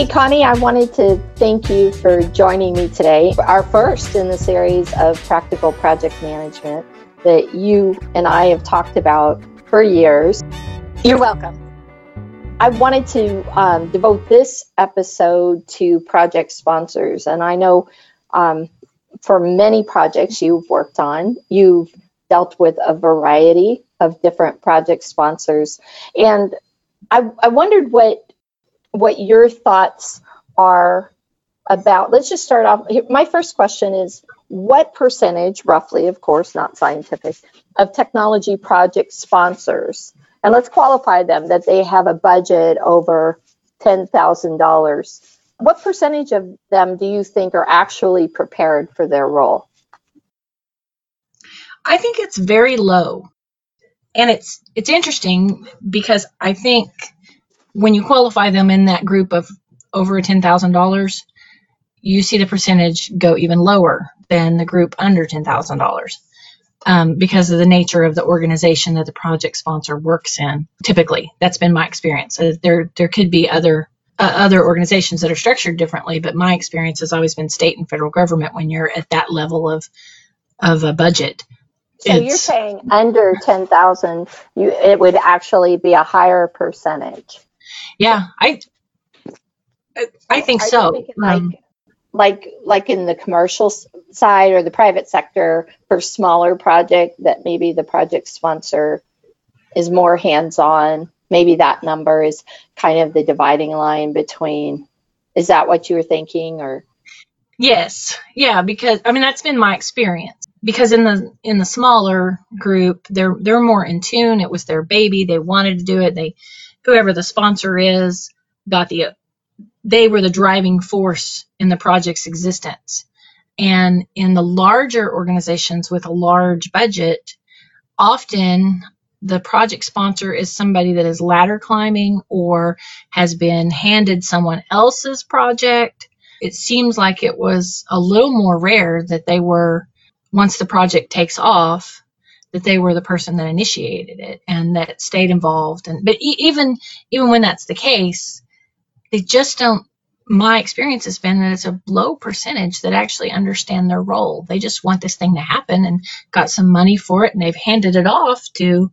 Hey, Connie, I wanted to thank you for joining me today. Our first in the series of practical project management that you and I have talked about for years. You're welcome. I wanted to um, devote this episode to project sponsors. And I know um, for many projects you've worked on, you've dealt with a variety of different project sponsors. And I, I wondered what what your thoughts are about. Let's just start off. My first question is what percentage, roughly, of course, not scientific, of technology project sponsors, and let's qualify them that they have a budget over $10,000. What percentage of them do you think are actually prepared for their role? I think it's very low. And it's it's interesting because I think when you qualify them in that group of over $10,000, you see the percentage go even lower than the group under $10,000 um, because of the nature of the organization that the project sponsor works in. Typically, that's been my experience. Uh, there, there could be other uh, other organizations that are structured differently, but my experience has always been state and federal government when you're at that level of of a budget. So you're saying under 10,000, you it would actually be a higher percentage. Yeah, I I think so. Like, um, like like in the commercial side or the private sector for smaller project that maybe the project sponsor is more hands-on. Maybe that number is kind of the dividing line between. Is that what you were thinking, or? Yes, yeah, because I mean that's been my experience. Because in the in the smaller group, they're they're more in tune. It was their baby. They wanted to do it. They whoever the sponsor is got the they were the driving force in the project's existence. And in the larger organizations with a large budget often the project sponsor is somebody that is ladder climbing or has been handed someone else's project. It seems like it was a little more rare that they were once the project takes off that they were the person that initiated it and that stayed involved and but e- even even when that's the case they just don't my experience has been that it's a low percentage that actually understand their role they just want this thing to happen and got some money for it and they've handed it off to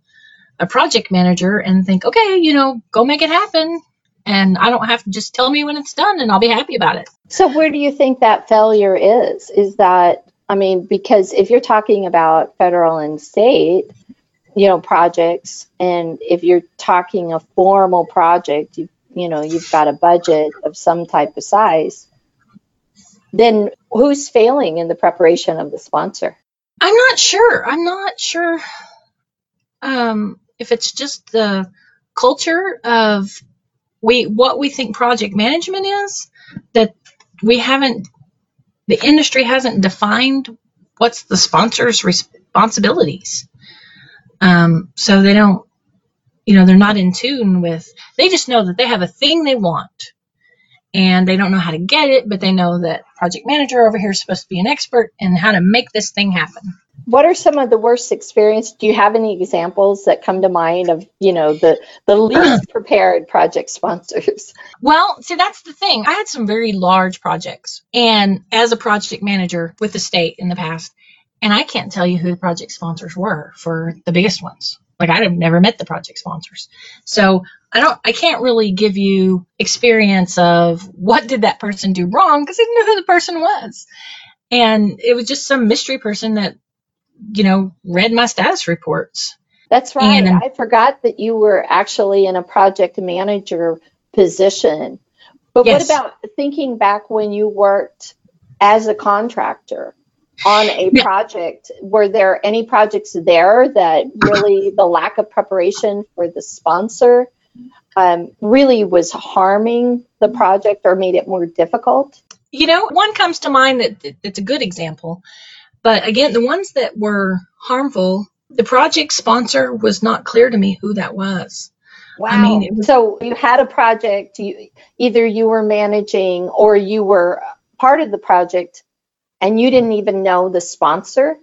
a project manager and think okay you know go make it happen and I don't have to just tell me when it's done and I'll be happy about it. So where do you think that failure is? Is that I mean, because if you're talking about federal and state, you know, projects, and if you're talking a formal project, you you know, you've got a budget of some type of size, then who's failing in the preparation of the sponsor? I'm not sure. I'm not sure um, if it's just the culture of we what we think project management is that we haven't the industry hasn't defined what's the sponsor's responsibilities. Um, so they don't, you know, they're not in tune with, they just know that they have a thing they want and they don't know how to get it, but they know that project manager over here is supposed to be an expert in how to make this thing happen what are some of the worst experience? Do you have any examples that come to mind of, you know, the, the least prepared project sponsors? Well, see, that's the thing. I had some very large projects and as a project manager with the state in the past, and I can't tell you who the project sponsors were for the biggest ones. Like I'd have never met the project sponsors. So I don't, I can't really give you experience of what did that person do wrong because I didn't know who the person was. And it was just some mystery person that you know, read my status reports. That's right. And, I forgot that you were actually in a project manager position. But yes. what about thinking back when you worked as a contractor on a yeah. project? Were there any projects there that really the lack of preparation for the sponsor um, really was harming the project or made it more difficult? You know, one comes to mind that it's a good example. But again, the ones that were harmful, the project sponsor was not clear to me who that was. Wow. I mean, was, so you had a project, you, either you were managing or you were part of the project and you didn't even know the sponsor?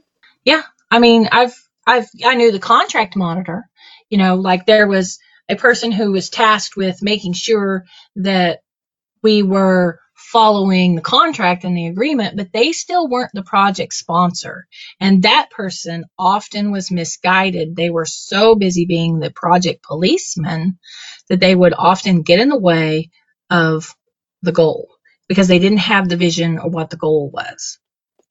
Yeah. I mean, I've, I've, I knew the contract monitor, you know, like there was a person who was tasked with making sure that we were following the contract and the agreement, but they still weren't the project sponsor. And that person often was misguided. They were so busy being the project policeman that they would often get in the way of the goal because they didn't have the vision of what the goal was.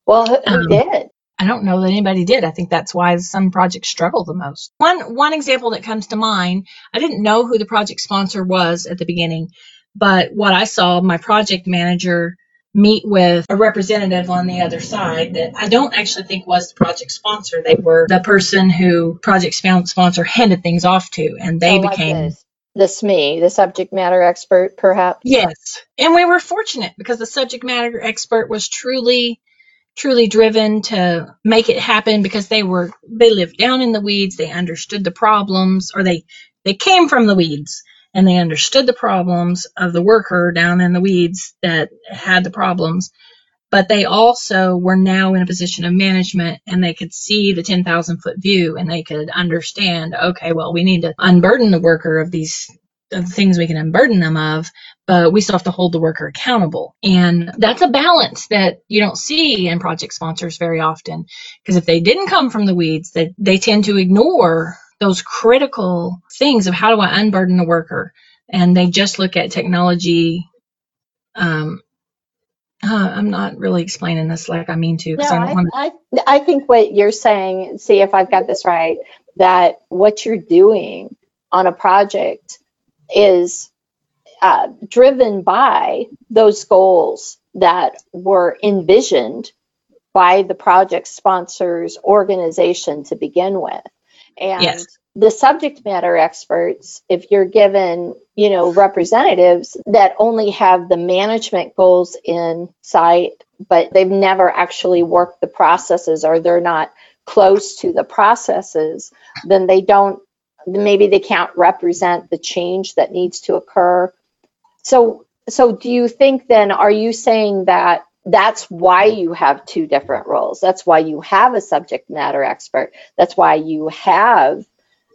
Well, who, who um, did? I don't know that anybody did. I think that's why some projects struggle the most. One one example that comes to mind, I didn't know who the project sponsor was at the beginning, but what I saw my project manager meet with a representative on the other side that I don't actually think was the project sponsor. They were the person who project sponsor handed things off to, and they oh, became like the SME, the subject matter expert, perhaps. Yes, and we were fortunate because the subject matter expert was truly truly driven to make it happen because they were they lived down in the weeds they understood the problems or they they came from the weeds and they understood the problems of the worker down in the weeds that had the problems but they also were now in a position of management and they could see the 10,000 foot view and they could understand okay well we need to unburden the worker of these of the things we can unburden them of but we still have to hold the worker accountable. And that's a balance that you don't see in project sponsors very often. Because if they didn't come from the weeds, they, they tend to ignore those critical things of how do I unburden the worker. And they just look at technology. Um, uh, I'm not really explaining this like I mean to. No, I, wanna... I, I think what you're saying, see if I've got this right, that what you're doing on a project is uh, driven by those goals that were envisioned by the project sponsor's organization to begin with. And yes. the subject matter experts, if you're given, you know, representatives that only have the management goals in sight, but they've never actually worked the processes or they're not close to the processes, then they don't, maybe they can't represent the change that needs to occur so, so do you think then, are you saying that that's why you have two different roles? That's why you have a subject matter expert. That's why you have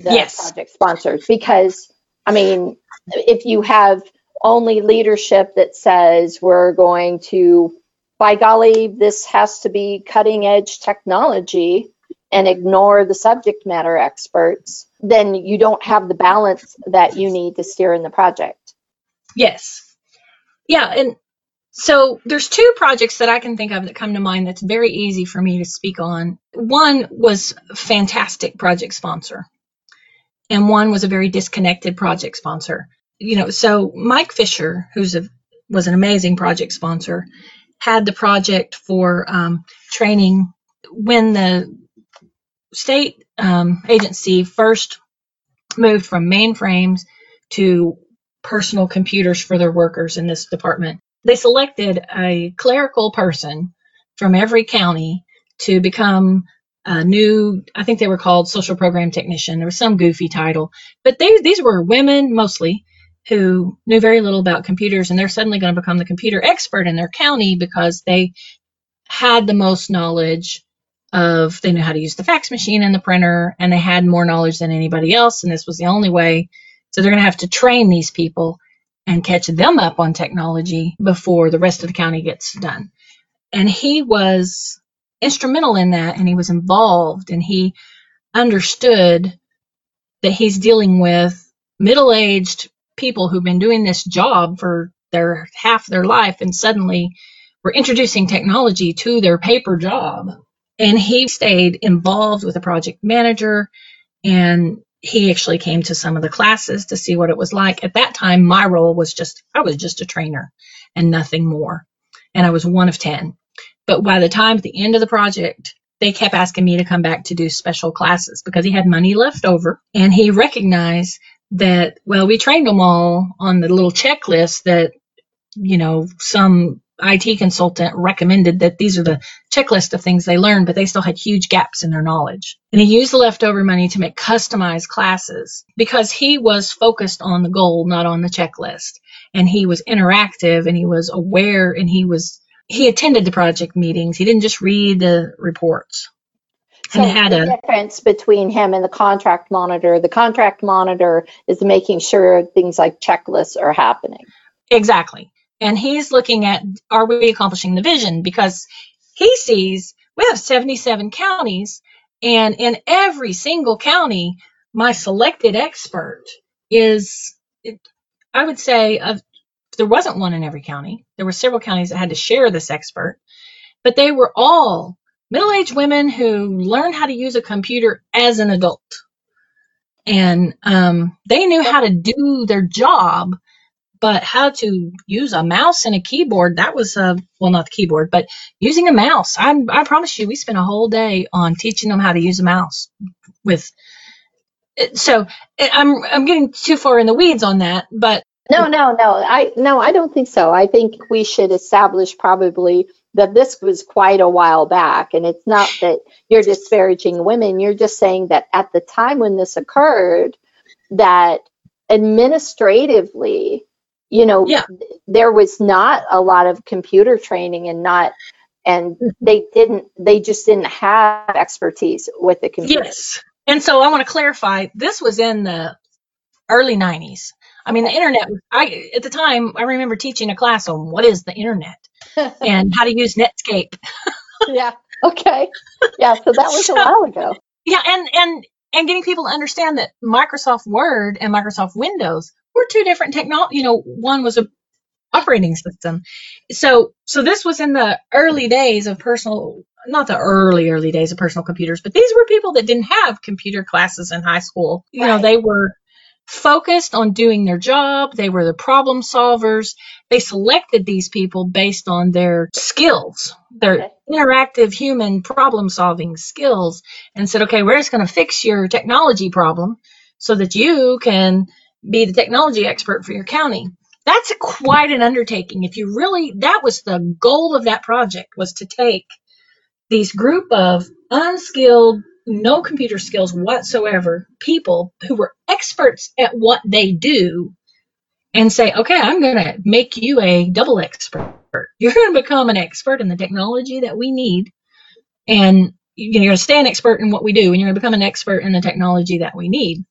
the yes. project sponsors. Because, I mean, if you have only leadership that says we're going to, by golly, this has to be cutting edge technology and ignore the subject matter experts, then you don't have the balance that you need to steer in the project. Yes. Yeah, and so there's two projects that I can think of that come to mind that's very easy for me to speak on. One was fantastic project sponsor, and one was a very disconnected project sponsor. You know, so Mike Fisher, who's a was an amazing project sponsor, had the project for um, training when the state um, agency first moved from mainframes to personal computers for their workers in this department. They selected a clerical person from every county to become a new, I think they were called social program technician. There was some goofy title, but they, these were women mostly who knew very little about computers and they're suddenly going to become the computer expert in their county because they had the most knowledge of they knew how to use the fax machine and the printer and they had more knowledge than anybody else and this was the only way so they're going to have to train these people and catch them up on technology before the rest of the county gets done. And he was instrumental in that and he was involved and he understood that he's dealing with middle-aged people who've been doing this job for their half their life and suddenly we're introducing technology to their paper job and he stayed involved with the project manager and he actually came to some of the classes to see what it was like. At that time, my role was just, I was just a trainer and nothing more. And I was one of 10. But by the time at the end of the project, they kept asking me to come back to do special classes because he had money left over and he recognized that, well, we trained them all on the little checklist that, you know, some IT consultant recommended that these are the checklist of things they learned, but they still had huge gaps in their knowledge. And he used the leftover money to make customized classes because he was focused on the goal, not on the checklist. And he was interactive and he was aware and he was, he attended the project meetings. He didn't just read the reports. So and had the a difference between him and the contract monitor. The contract monitor is making sure things like checklists are happening. Exactly and he's looking at are we accomplishing the vision? Because he sees we have 77 counties and in every single county my selected expert is i would say there wasn't one in every county. There were several counties that had to share this expert. But they were all middle-aged women who learned how to use a computer as an adult. And um, they knew how to do their job but how to use a mouse and a keyboard that was a well not the keyboard but using a mouse. I, I promise you we spent a whole day on teaching them how to use a mouse with so i'm i'm getting too far in the weeds on that but no no no. I no i don't think so. I think we should establish probably that this was quite a while back and it's not that you're disparaging women. You're just saying that at the time when this occurred that administratively you know Yeah. there was not a lot of computer training and not and they didn't they just didn't have expertise with the computer. Yes. And so i want to clarify this was in the early 90s i mean the internet i at the time i remember teaching a class on what is the internet and how to use netscape. Yeah okay. Yeah so that was a while ago. Yeah and and and getting people to understand that microsoft word and microsoft windows were two different technology you know one was a operating system. So so this was in the early days of personal not the early early days of personal computers but these were people that didn't have computer classes in high school. You know they were focused on doing their job. They were the problem solvers. They selected these people based on their skills their Okay. interactive human problem solving skills and said okay we're just going to fix your technology problem so that you can be the technology expert for your county. That's quite an undertaking. If you really that was the goal of that project was to take these group of unskilled no computer skills whatsoever people who were experts at what they do and say okay i'm going to make you a double expert. You're going to become an expert in the technology that we need and you're going to stay an expert in what we do and you're going to become an expert in the technology that we need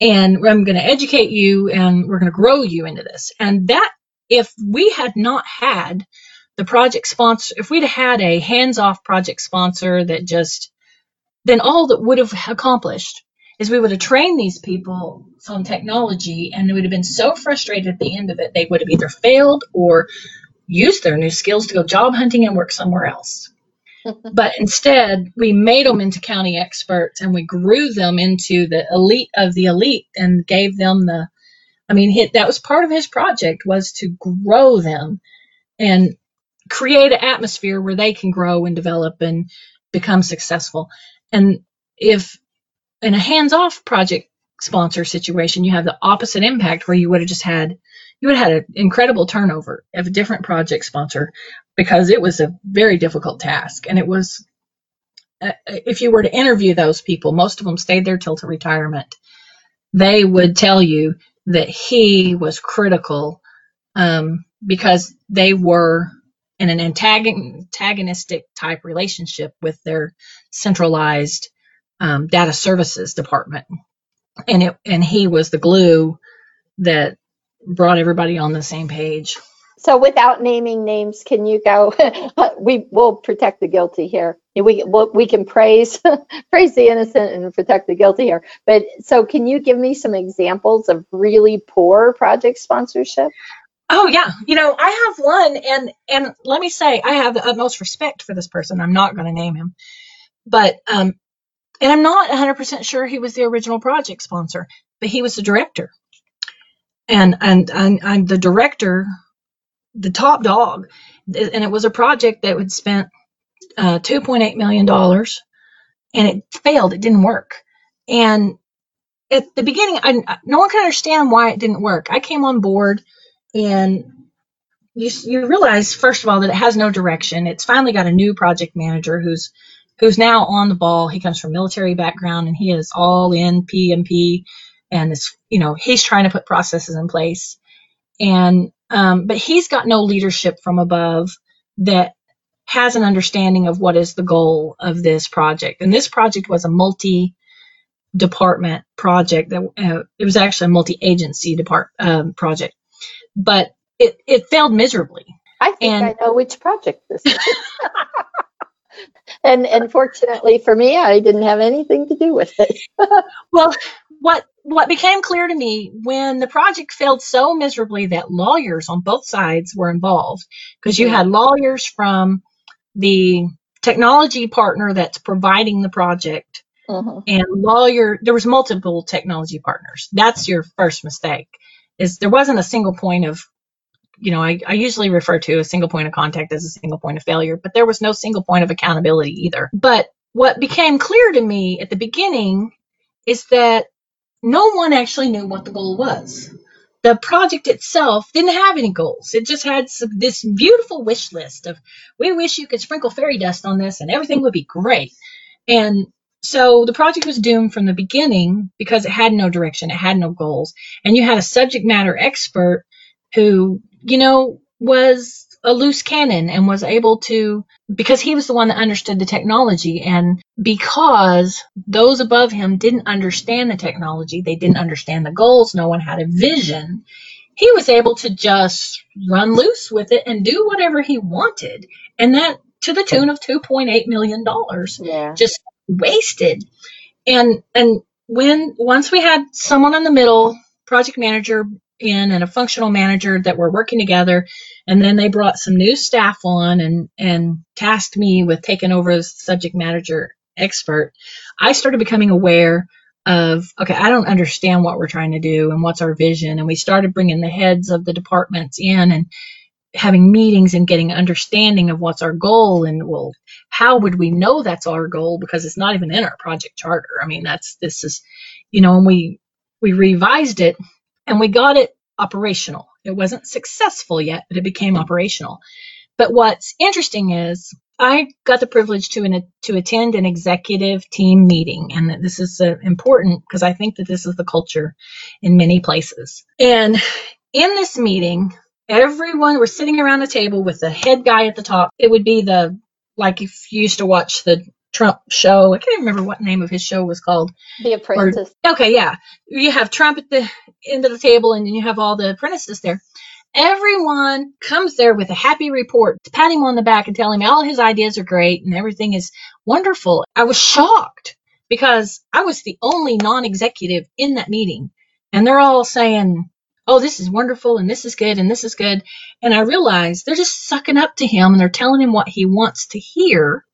and I'm going to educate you and we're going to grow you into this. And that, if we had not had the project sponsor, if we'd had a hands off project sponsor that just, then all that would have accomplished is we would have trained these people on technology and they would have been so frustrated at the end of it, they would have either failed or used their new skills to go job hunting and work somewhere else. But instead, we made them into county experts and we grew them into the elite of the elite and gave them the, I mean, that was part of his project was to grow them and create an atmosphere where they can grow and develop and become successful. And if in a hands-off project sponsor situation, you have the opposite impact where you would have just had, you would have had an incredible turnover of a different project sponsor because it was a very difficult task. And it was uh, if you were to interview those people most of them stayed there till to retirement they would tell you that he was critical um, because they were in an antagonistic type relationship with their centralized um, data services department. And it and he was the glue that brought everybody on the same page So without naming names, can you go? we will protect the guilty here. We we'll, we can praise praise the innocent and protect the guilty here. But so, can you give me some examples of really poor project sponsorship? Oh yeah, you know I have one, and and let me say I have the utmost respect for this person. I'm not going to name him, but um, and I'm not 100 percent sure he was the original project sponsor, but he was the director, and and and, and the director, the top dog, and it was a project that would spent uh, 2.8 million dollars, and it failed. It didn't work, and at the beginning, I, no one could understand why it didn't work. I came on board and you you realize first of all that it has no direction. It's finally got a new project manager who's who's now on the ball. He comes from military background and he is all in PMP and is you know he's trying to put processes in place and um, but he's got no leadership from above that has an understanding of what is the goal of this project. And this project was a multi department project that uh, it was actually a multi agency depart um, project but it, it failed miserably. I think And- I know which project this is. and and fortunately for me, I didn't have anything to do with it. Well, what what became clear to me when the project failed so miserably that lawyers on both sides were involved because you had lawyers from the technology partner that's providing the project Mhm. and lawyer there was multiple technology partners. That's your first mistake is there wasn't a single point of you know I, I usually refer to a single point of contact as a single point of failure but there was no single point of accountability either. But what became clear to me at the beginning is that no one actually knew what the goal was. The project itself didn't have any goals. It just had some, this beautiful wish list of we wish you could sprinkle fairy dust on this and everything would be great. And so the project was doomed from the beginning because it had no direction, it had no goals. And you had a subject matter expert who, you know, was a loose cannon and was able to, because he was the one that understood the technology. And because those above him didn't understand the technology, they didn't understand the goals, no one had a vision, he was able to just run loose with it and do whatever he wanted. And that to the tune of $2.8 million Yeah. just wasted. And and when once we had someone in the middle, project manager in and a functional manager that were working together, and then they brought some new staff on and and tasked me with taking over as subject manager expert, I started becoming aware of okay, I don't understand what we're trying to do and what's our vision, and we started bringing the heads of the departments in and having meetings and getting understanding of what's our goal and well how would we know that's our goal? Because it's not even in our project charter. I mean that's this is you know and we we revised it and we got it operational it wasn't successful yet but it became operational. But what's interesting is i got the privilege to an, to attend an executive team meeting and this is uh, important because i think that this is the culture in many places. And in this meeting everyone was sitting around a table with the head guy at the top. It would be the like if you used to watch the Trump show. I can't remember what name of his show was called. The apprentice. Okay, yeah. You have Trump at the end of the table and then you have all the apprentices there. Everyone comes there with a happy report to pat him on the back and tell him all his ideas are great and everything is wonderful. I was shocked because I was the only non executive in that meeting. And they're all saying, oh, this is wonderful and this is good and this is good. And I realized they're just sucking up to him and they're telling him what he wants to hear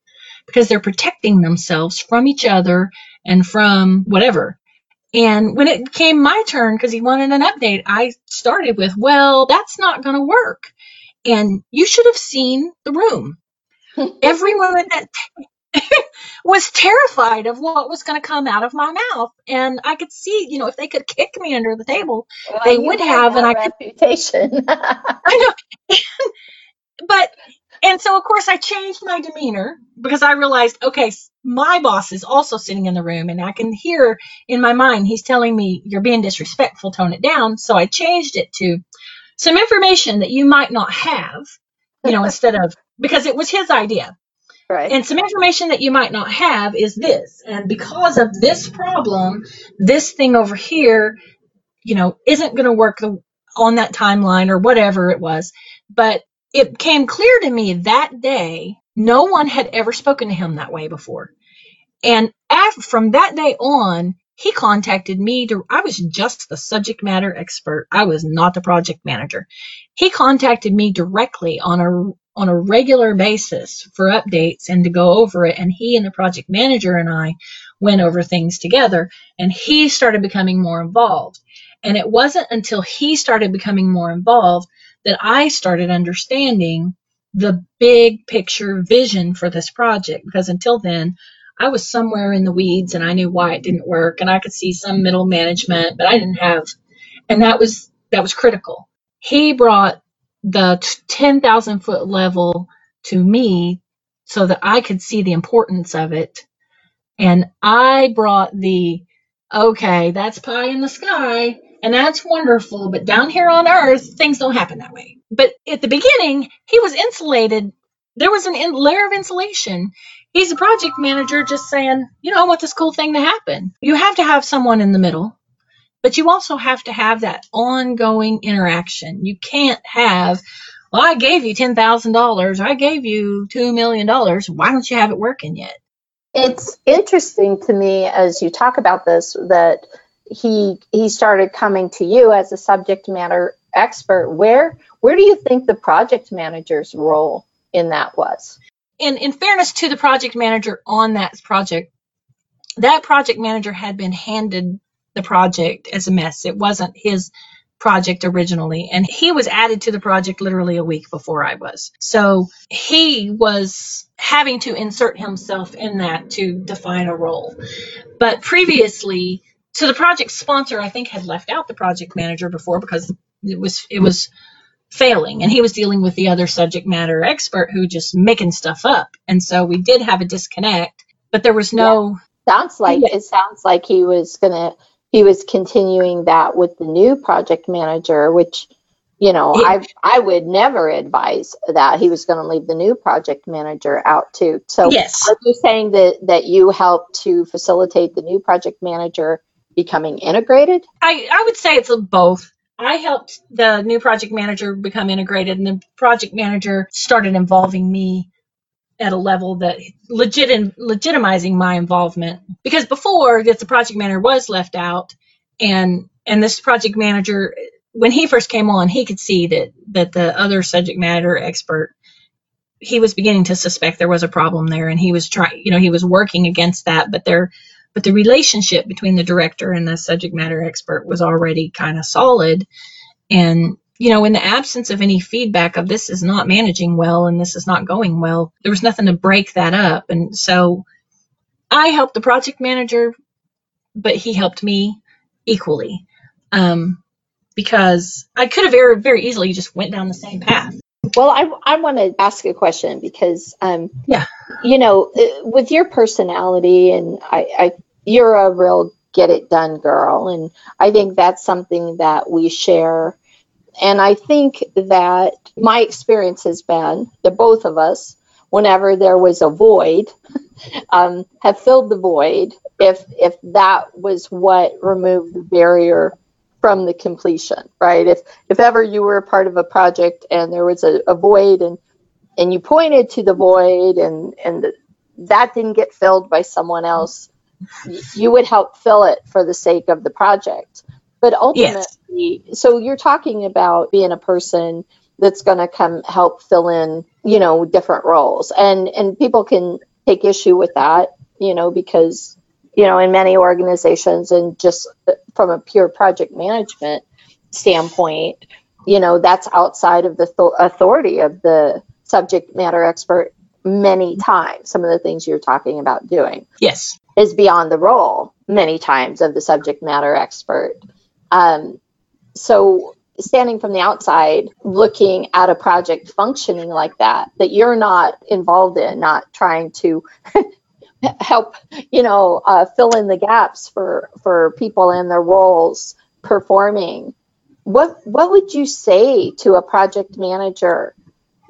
because they're protecting themselves from each other and from whatever. And when it came my turn, because he wanted an update, I started with, well, that's not going to work. And you should have seen the room. Everyone at that was terrified of what was going to come out of my mouth. And I could see, you know, if they could kick me under the table, Well, they would have, and I could- reputation. I know. And so of course I changed my demeanor because I realized, okay, my boss is also sitting in the room and I can hear in my mind he's telling me you're being disrespectful, tone it down. So I changed it to some information that you might not have, you know, instead of because it was his idea. right. And some information that you might not have is this. And because of this problem, this thing over here, you know, isn't going to work the, on that timeline or whatever it was. But it became clear to me that day, no one had ever spoken to him that way before. And af from that day on, he contacted me to, I was just the subject matter expert. I was not the project manager. He contacted me directly on a on a regular basis for updates and to go over it. And he and the project manager and I went over things together and he started becoming more involved. And it wasn't until he started becoming more involved that I started understanding the big picture vision for this project. Because until then I was somewhere in the weeds and I knew why it didn't work and I could see some middle management but I didn't have and that was that was critical. He brought the t- 10,000 foot level to me so that I could see the importance of it. And I brought the okay, that's pie in the sky and that's wonderful, but down here on earth things don't happen that way. But at the beginning, he was insulated. There was an in- layer of insulation he's a project manager just saying, you know, I want this cool thing to happen. You have to have someone in the middle but you also have to have that ongoing interaction. You can't have, well, I gave you $10,000, I gave you $2 million. Why don't you have it working yet? It's interesting to me as you talk about this that he he started coming to you as a subject matter expert. Where where do you think the project manager's role in that was? And in fairness to the project manager on that project, that project manager had been handed the project as a mess. It wasn't his project originally and he was added to the project literally a week before I was. So he was having to insert himself in that to define a role. But previously so the project sponsor I think had left out the project manager before because it was it was failing and he was dealing with the other subject matter expert who just making stuff up. And so we did have a disconnect, but there was no yeah. sounds like yeah. it sounds like he was to he was continuing that with the new project manager, which you know I I would never advise that he was going to leave the new project manager out too. So yes. are you saying that that you helped to facilitate the new project manager becoming integrated? I I would say it's both. I helped the new project manager become integrated, and the project manager started involving me at a level that legit legitimizing my involvement because before that the project manager was left out and and this project manager when he first came on he could see that that the other subject matter expert he was beginning to suspect there was a problem there and he was trying you know he was working against that but there but the relationship between the director and the subject matter expert was already kind of solid and you know, in the absence of any feedback of this is not managing well and this is not going well, there was nothing to break that up. And so I helped the project manager, but he helped me equally. Um, because I could have very, very easily just went down the same path. Well, I, I want to ask a question because, um, yeah, you know, uh, with your personality and I, I, you're a real get it done girl. And I think that's something that we share and I think that my experience has been that both of us, whenever there was a void, um, have filled the void if if that was what removed the barrier from the completion, right? If if ever you were a part of a project and there was a, a void and and you pointed to the void and and the, that didn't get filled by someone else, you would help fill it for the sake of the project. But ultimately, yes. so you're talking about being a person that's going to come help fill in, you know, different roles. And and people can take issue with that, you know, because you know, in many organizations and just from a pure project management standpoint, you know, that's outside of the th- authority of the subject matter expert many times. Some of the things you're talking about doing. Yes. Is beyond the role many times of the subject matter expert. Um, so standing from the outside, looking at a project functioning like that, that you're not involved in, not trying to help, you know, uh, fill in the gaps for for people in their roles performing. What what would you say to a project manager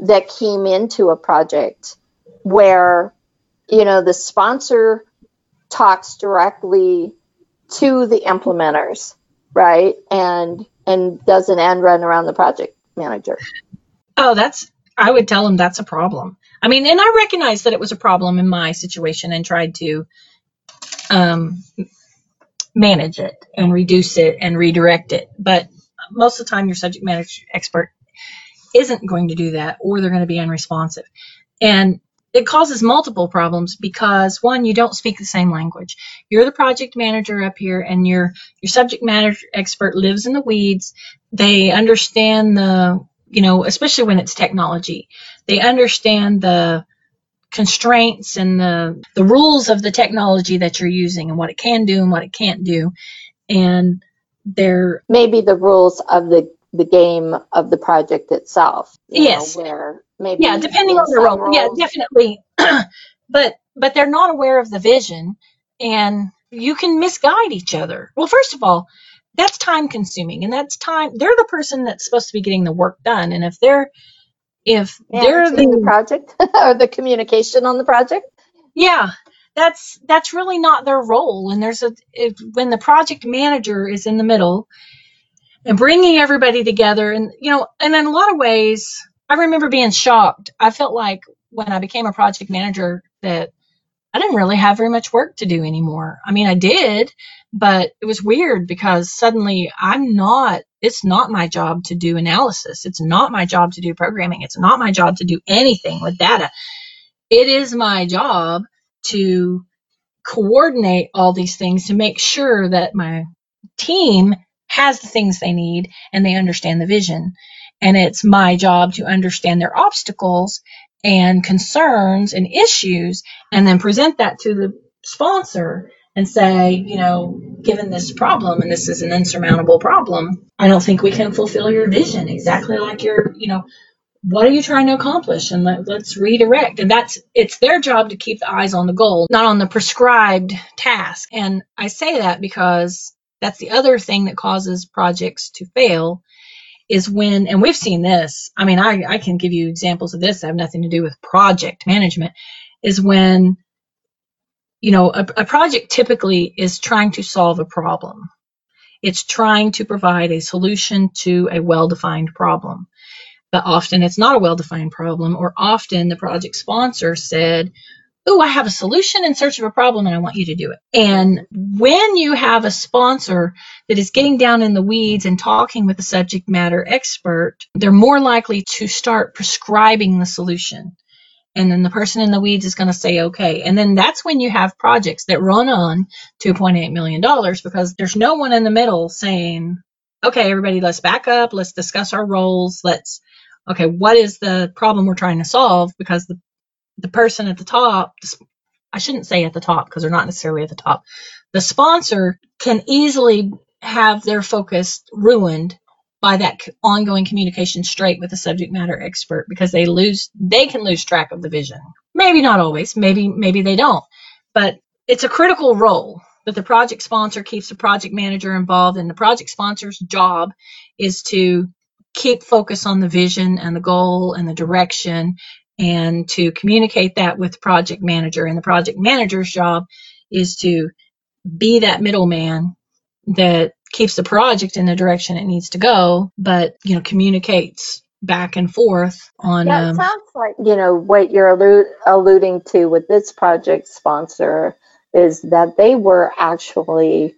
that came into a project where, you know, the sponsor talks directly to the implementers right? And and does an end run around the project manager. Oh, that's I would tell them that's a problem. I mean, and I recognized that it was a problem in my situation and tried to um, manage it and reduce it and redirect it. But most of the time, your subject matter expert isn't going to do that, or they're going to be unresponsive. And it causes multiple problems because one you don't speak the same language. You're the project manager up here and your your subject matter expert lives in the weeds. They understand the you know especially when it's technology. They understand the constraints and the the rules of the technology that you're using and what it can do and what it can't do. And they're maybe the rules of the the game of the project itself yes know, where maybe yeah depending on the role roles. yeah definitely but but they're not aware of the vision and you can misguide each other well first of all that's time consuming and that's time they're the person that's supposed to be getting the work done and if they're if they're the, the project or the communication on the project yeah that's that's really not their role. And there's a if, when the project manager is in the middle and bringing everybody together, and you know, and in a lot of ways, I remember being shocked. I felt like when I became a project manager that I didn't really have very much work to do anymore. I mean, I did, but it was weird because suddenly I'm not, it's not my job to do analysis. It's not my job to do programming. It's not my job to do anything with data. It is my job to coordinate all these things to make sure that my team has the things they need and they understand the vision. And it's my job to understand their obstacles and concerns and issues and then present that to the sponsor and say, you know, given this problem and this is an insurmountable problem, I don't think we can fulfill your vision exactly like your, you know, what are you trying to accomplish? And let, us redirect. And that's it's their job to keep the eyes on the goal not on the prescribed task. And i say that because that's the other thing that causes projects to fail is when and we've seen this i mean i, I can give you examples of this that have nothing to do with project management is when you know a, a project typically is trying to solve a problem. It's trying to provide a solution to a well-defined problem. But often it's not a well-defined problem or often the project sponsor said oh i have a solution in search of a problem and i want you to do it. And when you have a sponsor that is getting down in the weeds and talking with a subject matter expert they're more likely to start prescribing the solution. And then the person in the weeds is going to say okay. And then that's when you have projects that run on 2.8 million dollars because there's no one in the middle saying okay everybody let's back up. Let's discuss our roles. Let's okay, what is the problem we're trying to solve? Because the, the person at the top, I shouldn't say at the top because they're not necessarily at the top, the sponsor can easily have their focus ruined by that ongoing communication straight with the subject matter expert because they lose they can lose track of the vision. Maybe not always maybe maybe they don't but it's a critical role that the project sponsor keeps the project manager involved and the project sponsor's job is to keep focus on the vision and the goal and the direction and to communicate that with the project manager. And the project manager's job is to be that middleman that keeps the project in the direction it needs to go, but you know, communicates back and forth on. Yeah, um, sounds like you know what you're allude, alluding to with this project sponsor is that they were actually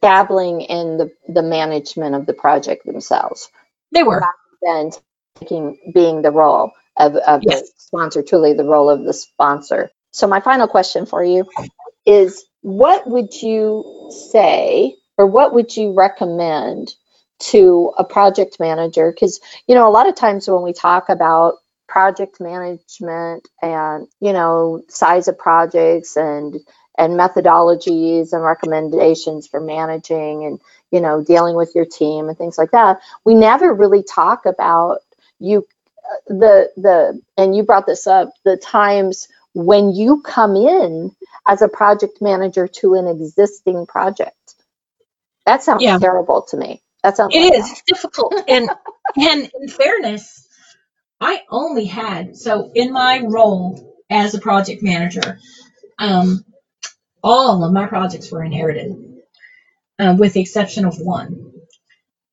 dabbling in the, the management of the project themselves. They were. Rather than taking being the role of, of yes. the sponsor, truly the role of the sponsor. So my final question for you is what would you say or what would you recommend to a project manager? Because you know, a lot of times when we talk about project management and you know size of projects and and methodologies and recommendations for managing and you know dealing with your team and things like that we never really talk about you the the and you brought this up the times when you come in as a project manager to an existing project that sounds yeah. terrible to me that sounds it like is difficult and and in fairness i only had so in my role as a project manager um, all of my projects were inherited, uh, with the exception of one.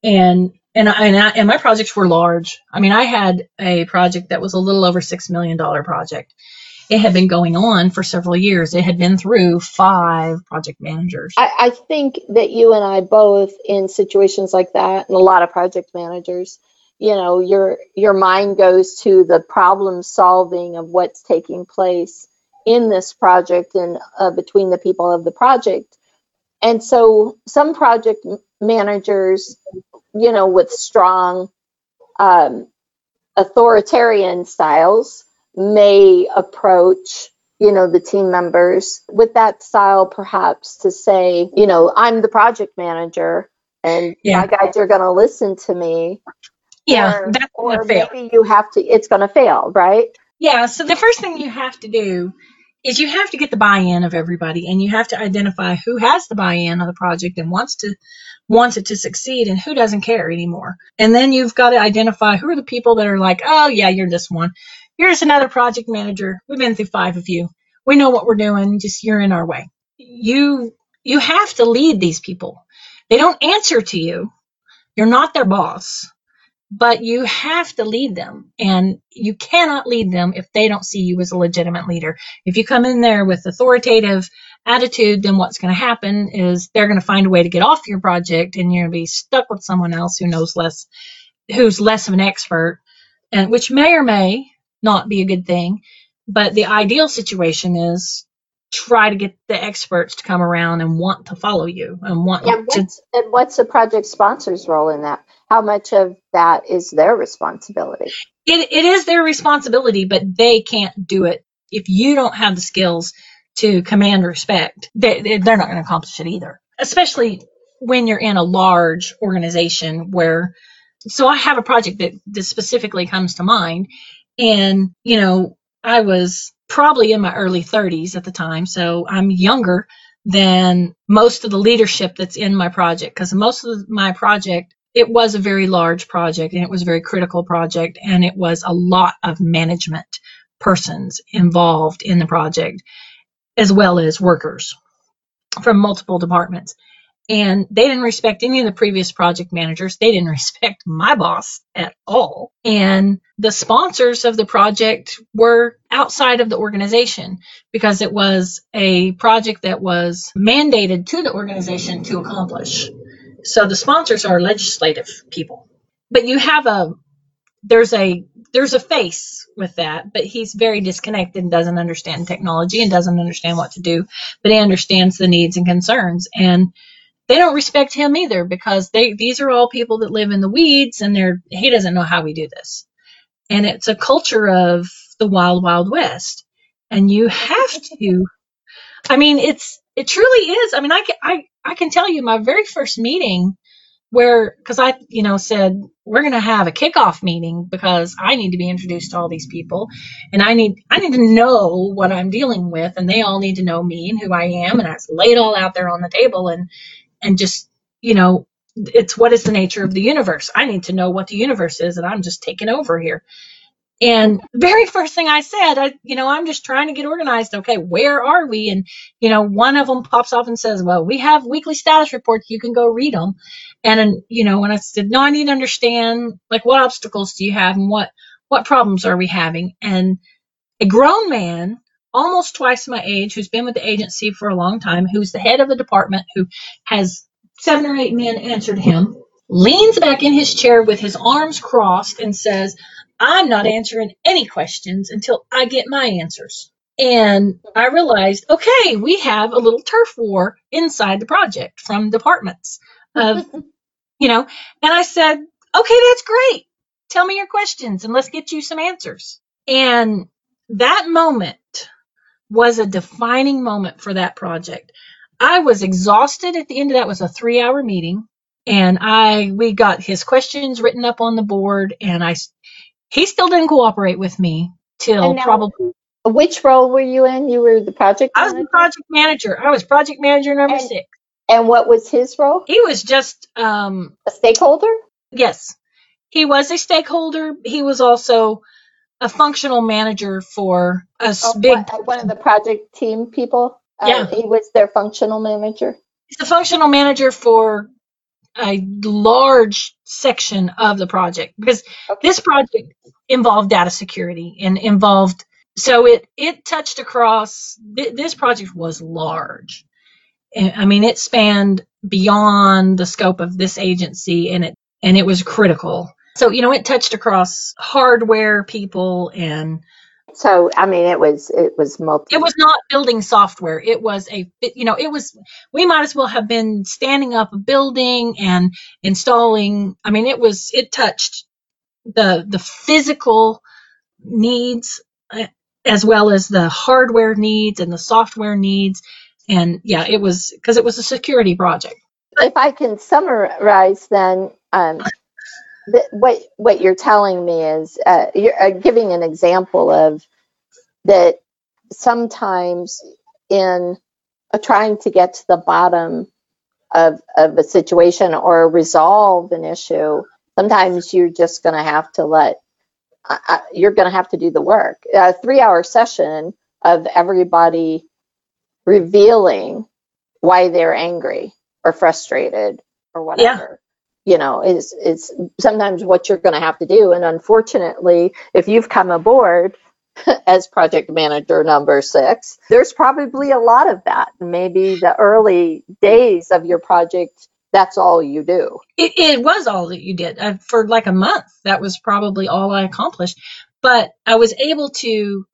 And and I, and, I, and my projects were large. I mean, I had a project that was a little over six million dollar project. It had been going on for several years. It had been through five project managers. I, I think that you and I both, in situations like that, and a lot of project managers, you know, your your mind goes to the problem solving of what's taking place in this project and uh, between the people of the project. And so some project managers, you know, with strong um, authoritarian styles may approach you know the team members with that style perhaps to say you know i'm the project manager and yeah. my guys are going to listen to me. Yeah or, that's or maybe you have to it's going to fail right? Yeah so the first thing you have to do is you have to get the buy-in of everybody and you have to identify who has the buy-in of the project and wants to wants it to succeed and who doesn't care anymore. And then you've got to identify who are the people that are like, "Oh yeah, you're this one. Here's another project manager. We've been through five of you. we know what we're doing. Just you're in our way. You you have to lead these people. They don't answer to you. You're not their boss, but you have to lead them. And you cannot lead them if they don't see you as a legitimate leader. If you come in there with authoritative attitude, then what's going to happen is they're going to find a way to get off your project and you're going to be stuck with someone else who knows less, who's less of an expert, and which may or may not be a good thing. But the ideal situation is try to get the experts to come around and want to follow you and want And to and what's the project sponsor's role in that? How much of that is their responsibility? it, it is their responsibility, but they can't do it if you don't have the skills to command respect. They, they- they're not going to accomplish it either, especially when you're in a large organization where. So I have a project that, that specifically comes to mind, and you know I was probably in my early 30s at the time, so I'm younger than most of the leadership that's in my project because most of my project it was a very large project and it was a very critical project and it was a lot of management persons involved in the project as well as workers from multiple departments. And they didn't respect any of the previous project managers. They didn't respect my boss at all. And the sponsors of the project were outside of the organization because it was a project that was mandated to the organization to accomplish so the sponsors are legislative people. But you have a there's a there's a face with that, but he's very disconnected and doesn't understand technology and doesn't understand what to do, but he understands the needs and concerns and they don't respect him either because they these are all people that live in the weeds and they're he doesn't know how we do this. And it's a culture of the wild wild west. And you have to I mean, it's it truly is. I mean, I can I I can tell you my very first meeting where because I you know said we're going to have a kickoff meeting because I need to be introduced to all these people and I need I need to know what I'm dealing with and they all need to know me and who I am and I lay it all out there on the table and and just you know it's what is the nature of the universe. I need to know what the universe is and I'm just taking over here. And very first thing I said, I, you know, I'm just trying to get organized. Okay, where are we? And, you know, one of them pops off and says, well, we have weekly status reports. You can go read them. And, then, you know, when I said, no, I need to understand, like, what obstacles do you have and what, what problems are we having? And a grown man, almost twice my age, who's been with the agency for a long time, who's the head of the department, who has seven or eight men answered him, leans back in his chair with his arms crossed and says, I'm not answering any questions until I get my answers. And I realized, okay, we have a little turf war inside the project from departments of, you know, and I said, okay, that's great. Tell me your questions and let's get you some answers. And that moment was a defining moment for that project. I was exhausted at the end of that was a 3-hour meeting and I we got his questions written up on the board and I he still didn't cooperate with me till now- probably Which role were you in? You were the project I was the manager? project manager. I was project manager number And- six. And what was his role? He was just um A stakeholder? yes. He was a stakeholder. He was also a functional manager for a Oh, big one- One of the project team people? Uh, Yeah. He was their functional manager? he's a functional manager for a large section of the project because Okay. this project involved data security and involved so it it touched across th- this project was large i mean it spanned beyond the scope of this agency and it and it was critical so you know it touched across hardware people and So, I mean, it was, it was multi. it was not building software it was a you know it was we might as well have been standing up a building and installing i mean it was it touched the the physical needs uh, as well as the hardware needs and the software needs and yeah it was because it was a security project If I can summarize then, um, what, what you're telling me is, uh, you're uh, giving an example of that sometimes in uh, trying to get to the bottom of, of a situation or resolve an issue, sometimes you're just going to have to let, I, I, you're going to have to do the work. A three hour session of everybody revealing why they're angry or frustrated or whatever. You know, is is sometimes what you're going to have to do. And unfortunately, if you've come aboard as project manager number six, there's probably a lot of that. Maybe the early days of your project, that's all you do. It, it was all that you did uh, for like a month. That was probably all I accomplished. But I was able to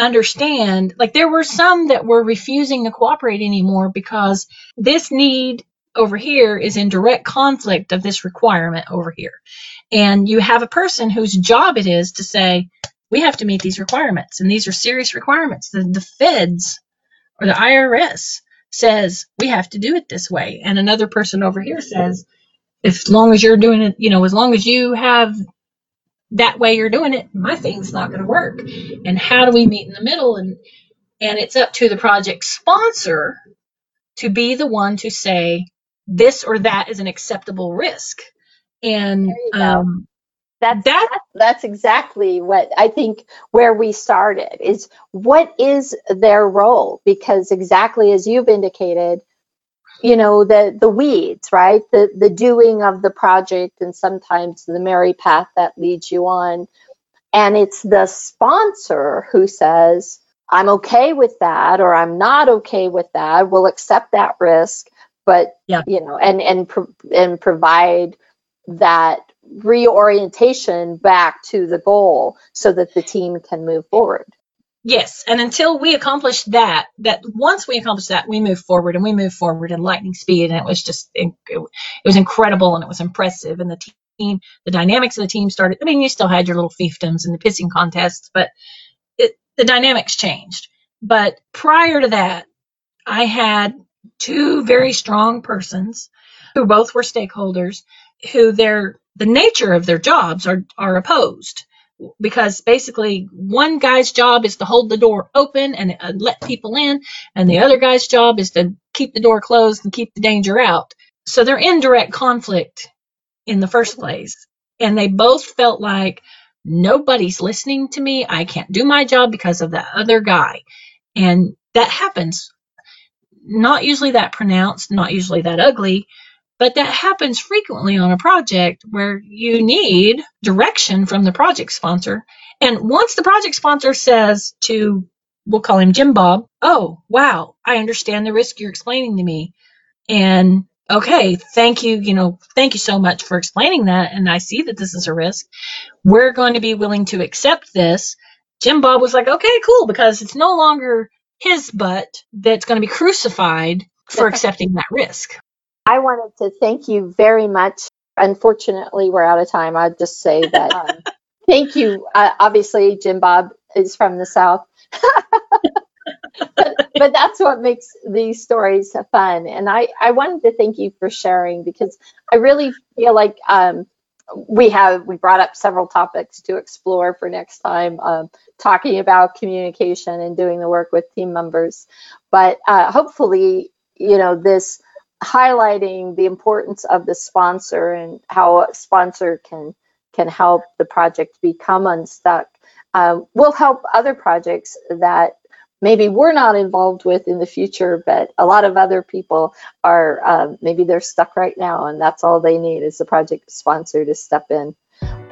understand like there were some that were refusing to cooperate anymore because this need over here is in direct conflict of this requirement over here. And you have a person whose job it is to say, we have to meet these requirements, and these are serious requirements. The, the feds or the IRS says we have to do it this way. And another person over here says, as long as you're doing it, you know, as long as you have that way you're doing it, my thing's not going to work. And how do we meet in the middle? And and it's up to the project sponsor to be the one to say this or that is an acceptable risk. And um, that's, that, that's that's exactly what I think where we started is what is their role? Because exactly as you've indicated you know the the weeds right? The the doing of the project and sometimes the merry path that leads you on. And it's the sponsor who says i'm okay with that or i'm not okay with that. We'll accept that risk but yeah. you know and and and provide that reorientation back to the goal so that the team can move forward Yes, and until we accomplish that, that once we accomplish that, we move forward and we move forward in lightning speed, and it was just it, it was incredible and it was impressive, and the team, the dynamics of the team started. I mean, you still had your little fiefdoms and the pissing contests, but it, the dynamics changed. But prior to that, I had two very strong persons who both were stakeholders, who their the nature of their jobs are are opposed because basically one guy's job is to hold the door open and uh, let people in, and the other guy's job is to keep the door closed and keep the danger out. So they're in direct conflict in the first place. And they both felt like nobody's listening to me. I can't do my job because of that other guy. And that happens. Not usually that pronounced, not usually that ugly, but that happens frequently on a project where you need direction from the project sponsor. And once the project sponsor says to, we'll call him Jim Bob, oh, wow, I understand the risk you're explaining to me. And okay, thank you, you know, thank you so much for explaining that. And I see that this is a risk. We're going to be willing to accept this. Jim Bob was like, okay, cool, because it's no longer his butt that's going to be crucified for accepting that risk. I wanted to thank you very much. Unfortunately, we're out of time. I'd just say that um, thank you. Uh, obviously, Jim Bob is from the South. but, but, that's what makes these stories fun. And I, I wanted to thank you for sharing because I really feel like um, we have we brought up several topics to explore for next time, um, talking about communication and doing the work with team members. But uh, hopefully, you know this highlighting the importance of the sponsor and how a sponsor can can help the project become unstuck um, will help other projects that maybe we're not involved with in the future, but a lot of other people are, um, maybe they're stuck right now and that's all they need is the project sponsor to step in.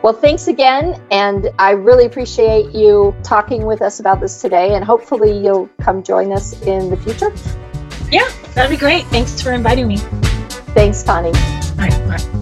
Well, thanks again. And I really appreciate you talking with us about this today. And hopefully you'll come join us in the future. Yeah, that'd be great. Thanks for inviting me. Thanks, Connie. All right. Bye.